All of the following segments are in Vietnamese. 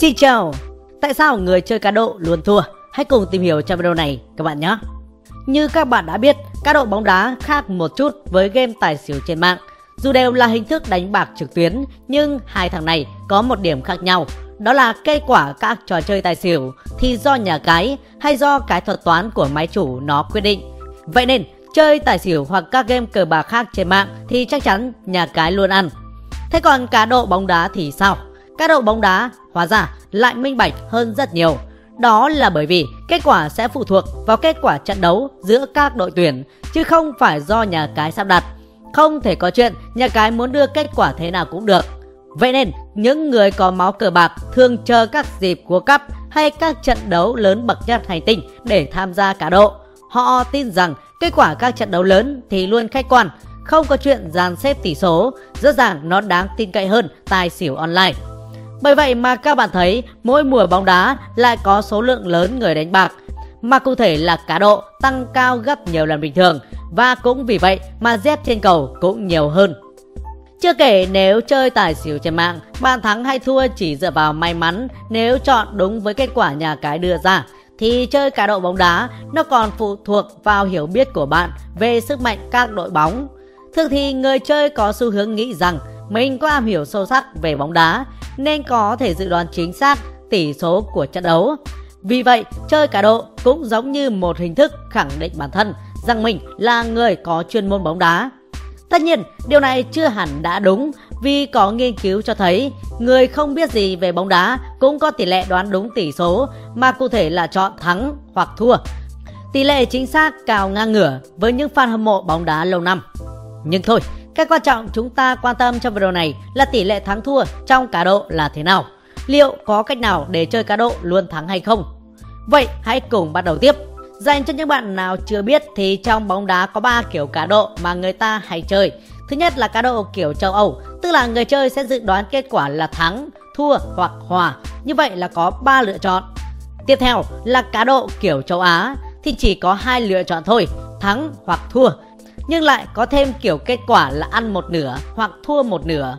Xin chào! Tại sao người chơi cá độ luôn thua? Hãy cùng tìm hiểu trong video này các bạn nhé! Như các bạn đã biết, cá độ bóng đá khác một chút với game tài xỉu trên mạng. Dù đều là hình thức đánh bạc trực tuyến, nhưng hai thằng này có một điểm khác nhau. Đó là kết quả các trò chơi tài xỉu thì do nhà cái hay do cái thuật toán của máy chủ nó quyết định. Vậy nên, chơi tài xỉu hoặc các game cờ bạc khác trên mạng thì chắc chắn nhà cái luôn ăn. Thế còn cá độ bóng đá thì sao? Cá độ bóng đá hóa ra lại minh bạch hơn rất nhiều. Đó là bởi vì kết quả sẽ phụ thuộc vào kết quả trận đấu giữa các đội tuyển chứ không phải do nhà cái sắp đặt. Không thể có chuyện nhà cái muốn đưa kết quả thế nào cũng được. Vậy nên, những người có máu cờ bạc thường chờ các dịp World Cup hay các trận đấu lớn bậc nhất hành tinh để tham gia cá độ. Họ tin rằng kết quả các trận đấu lớn thì luôn khách quan, không có chuyện dàn xếp tỷ số, rõ ràng nó đáng tin cậy hơn tài xỉu online. Bởi vậy mà các bạn thấy mỗi mùa bóng đá lại có số lượng lớn người đánh bạc, mà cụ thể là cá độ tăng cao gấp nhiều lần bình thường và cũng vì vậy mà dép trên cầu cũng nhiều hơn. Chưa kể nếu chơi tài xỉu trên mạng, bạn thắng hay thua chỉ dựa vào may mắn nếu chọn đúng với kết quả nhà cái đưa ra thì chơi cá độ bóng đá nó còn phụ thuộc vào hiểu biết của bạn về sức mạnh các đội bóng. Thường thì người chơi có xu hướng nghĩ rằng mình có am hiểu sâu sắc về bóng đá nên có thể dự đoán chính xác tỷ số của trận đấu. Vì vậy, chơi cá độ cũng giống như một hình thức khẳng định bản thân rằng mình là người có chuyên môn bóng đá. Tất nhiên, điều này chưa hẳn đã đúng vì có nghiên cứu cho thấy người không biết gì về bóng đá cũng có tỷ lệ đoán đúng tỷ số mà cụ thể là chọn thắng hoặc thua. Tỷ lệ chính xác cao ngang ngửa với những fan hâm mộ bóng đá lâu năm. Nhưng thôi, cái quan trọng chúng ta quan tâm trong video này là tỷ lệ thắng thua trong cá độ là thế nào. Liệu có cách nào để chơi cá độ luôn thắng hay không? Vậy hãy cùng bắt đầu tiếp. Dành cho những bạn nào chưa biết thì trong bóng đá có 3 kiểu cá độ mà người ta hay chơi. Thứ nhất là cá độ kiểu châu Âu, tức là người chơi sẽ dự đoán kết quả là thắng, thua hoặc hòa. Như vậy là có 3 lựa chọn. Tiếp theo là cá độ kiểu châu Á thì chỉ có hai lựa chọn thôi, thắng hoặc thua nhưng lại có thêm kiểu kết quả là ăn một nửa hoặc thua một nửa.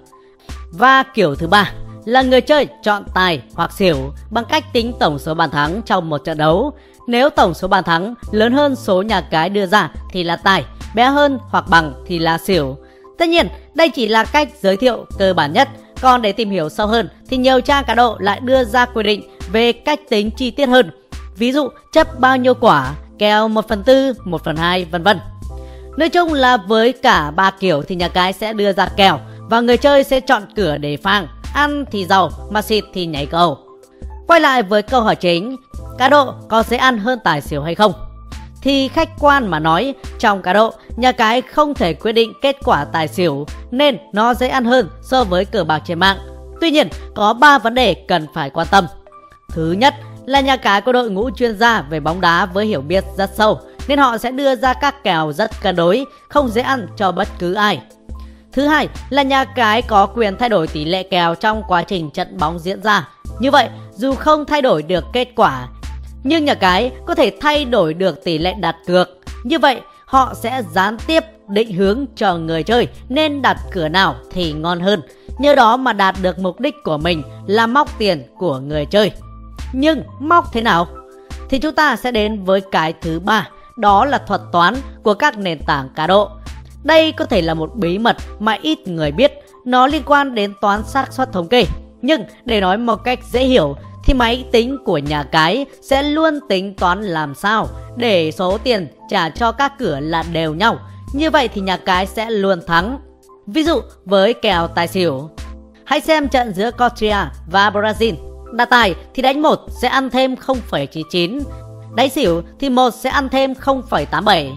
Và kiểu thứ ba là người chơi chọn tài hoặc xỉu bằng cách tính tổng số bàn thắng trong một trận đấu. Nếu tổng số bàn thắng lớn hơn số nhà cái đưa ra thì là tài, bé hơn hoặc bằng thì là xỉu. Tất nhiên, đây chỉ là cách giới thiệu cơ bản nhất. Còn để tìm hiểu sâu hơn thì nhiều trang cá độ lại đưa ra quy định về cách tính chi tiết hơn. Ví dụ chấp bao nhiêu quả, kèo 1 phần 4, 1 phần 2, vân vân. Nói chung là với cả ba kiểu thì nhà cái sẽ đưa ra kèo và người chơi sẽ chọn cửa để phang, ăn thì giàu mà xịt thì nhảy cầu. Quay lại với câu hỏi chính, cá độ có dễ ăn hơn tài xỉu hay không? Thì khách quan mà nói, trong cá độ, nhà cái không thể quyết định kết quả tài xỉu nên nó dễ ăn hơn so với cờ bạc trên mạng. Tuy nhiên, có 3 vấn đề cần phải quan tâm. Thứ nhất là nhà cái có đội ngũ chuyên gia về bóng đá với hiểu biết rất sâu nên họ sẽ đưa ra các kèo rất cân đối, không dễ ăn cho bất cứ ai. Thứ hai là nhà cái có quyền thay đổi tỷ lệ kèo trong quá trình trận bóng diễn ra. Như vậy, dù không thay đổi được kết quả, nhưng nhà cái có thể thay đổi được tỷ lệ đặt cược. Như vậy, họ sẽ gián tiếp định hướng cho người chơi nên đặt cửa nào thì ngon hơn. Nhờ đó mà đạt được mục đích của mình là móc tiền của người chơi. Nhưng móc thế nào? Thì chúng ta sẽ đến với cái thứ ba đó là thuật toán của các nền tảng cá độ. Đây có thể là một bí mật mà ít người biết, nó liên quan đến toán xác suất thống kê. Nhưng để nói một cách dễ hiểu thì máy tính của nhà cái sẽ luôn tính toán làm sao để số tiền trả cho các cửa là đều nhau. Như vậy thì nhà cái sẽ luôn thắng. Ví dụ với kèo tài xỉu. Hãy xem trận giữa Croatia và Brazil. Đặt tài thì đánh 1 sẽ ăn thêm 0,99 Đáy xỉu thì một sẽ ăn thêm 0,87.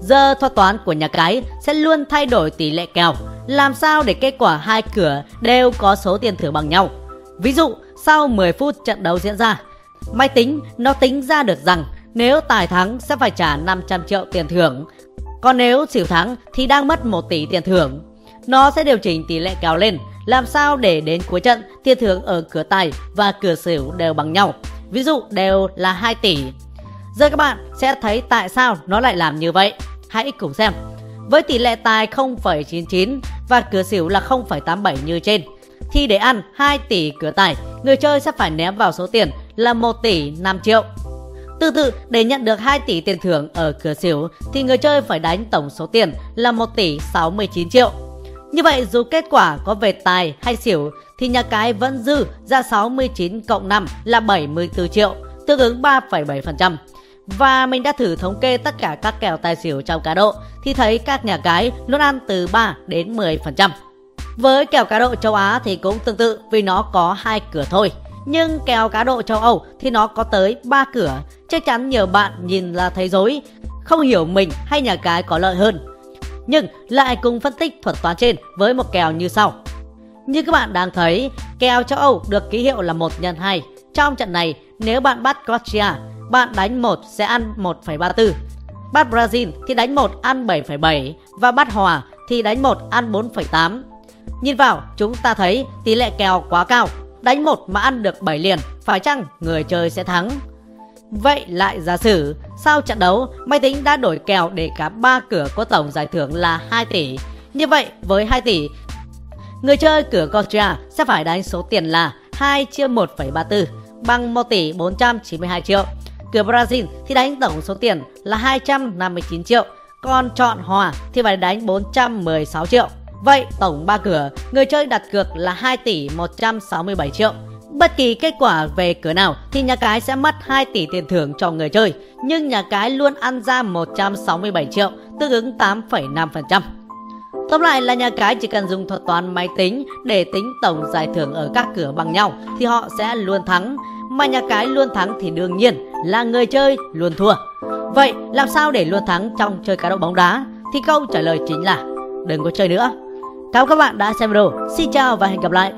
Giờ thuật toán của nhà cái sẽ luôn thay đổi tỷ lệ kèo, làm sao để kết quả hai cửa đều có số tiền thưởng bằng nhau. Ví dụ, sau 10 phút trận đấu diễn ra, máy tính nó tính ra được rằng nếu tài thắng sẽ phải trả 500 triệu tiền thưởng, còn nếu xỉu thắng thì đang mất 1 tỷ tiền thưởng. Nó sẽ điều chỉnh tỷ lệ kèo lên, làm sao để đến cuối trận tiền thưởng ở cửa tài và cửa xỉu đều bằng nhau. Ví dụ đều là 2 tỷ Giờ các bạn sẽ thấy tại sao nó lại làm như vậy. Hãy cùng xem. Với tỷ lệ tài 0,99 và cửa xỉu là 0,87 như trên, thì để ăn 2 tỷ cửa tài, người chơi sẽ phải ném vào số tiền là 1 tỷ 5 triệu. Tương tự, để nhận được 2 tỷ tiền thưởng ở cửa xỉu thì người chơi phải đánh tổng số tiền là 1 tỷ 69 triệu. Như vậy dù kết quả có về tài hay xỉu thì nhà cái vẫn dư ra 69 cộng 5 là 74 triệu, tương ứng 3,7%. Và mình đã thử thống kê tất cả các kèo tài xỉu trong cá độ thì thấy các nhà cái luôn ăn từ 3 đến 10%. Với kèo cá độ châu Á thì cũng tương tự vì nó có hai cửa thôi. Nhưng kèo cá độ châu Âu thì nó có tới 3 cửa. Chắc chắn nhiều bạn nhìn là thấy dối, không hiểu mình hay nhà cái có lợi hơn. Nhưng lại cùng phân tích thuật toán trên với một kèo như sau. Như các bạn đang thấy, kèo châu Âu được ký hiệu là 1 x 2. Trong trận này, nếu bạn bắt Croatia, bạn đánh 1 sẽ ăn 1,34. Bắt Brazil thì đánh 1 ăn 7,7 và bắt Hòa thì đánh 1 ăn 4,8. Nhìn vào, chúng ta thấy tỷ lệ kèo quá cao, đánh 1 mà ăn được 7 liền, phải chăng người chơi sẽ thắng? Vậy lại giả sử, sau trận đấu, máy tính đã đổi kèo để cả ba cửa có tổng giải thưởng là 2 tỷ. Như vậy, với 2 tỷ, người chơi cửa Contra sẽ phải đánh số tiền là 2 chia 1,34 bằng 1 tỷ 492 triệu. Cửa Brazil thì đánh tổng số tiền là 259 triệu, còn chọn hòa thì phải đánh 416 triệu. Vậy tổng 3 cửa, người chơi đặt cược là 2 tỷ 167 triệu. Bất kỳ kết quả về cửa nào thì nhà cái sẽ mất 2 tỷ tiền thưởng cho người chơi, nhưng nhà cái luôn ăn ra 167 triệu, tương ứng 8,5%. Tóm lại là nhà cái chỉ cần dùng thuật toán máy tính để tính tổng giải thưởng ở các cửa bằng nhau thì họ sẽ luôn thắng. Mà nhà cái luôn thắng thì đương nhiên là người chơi luôn thua. Vậy làm sao để luôn thắng trong chơi cá độ bóng đá? Thì câu trả lời chính là đừng có chơi nữa. Cảm ơn các bạn đã xem video. Xin chào và hẹn gặp lại.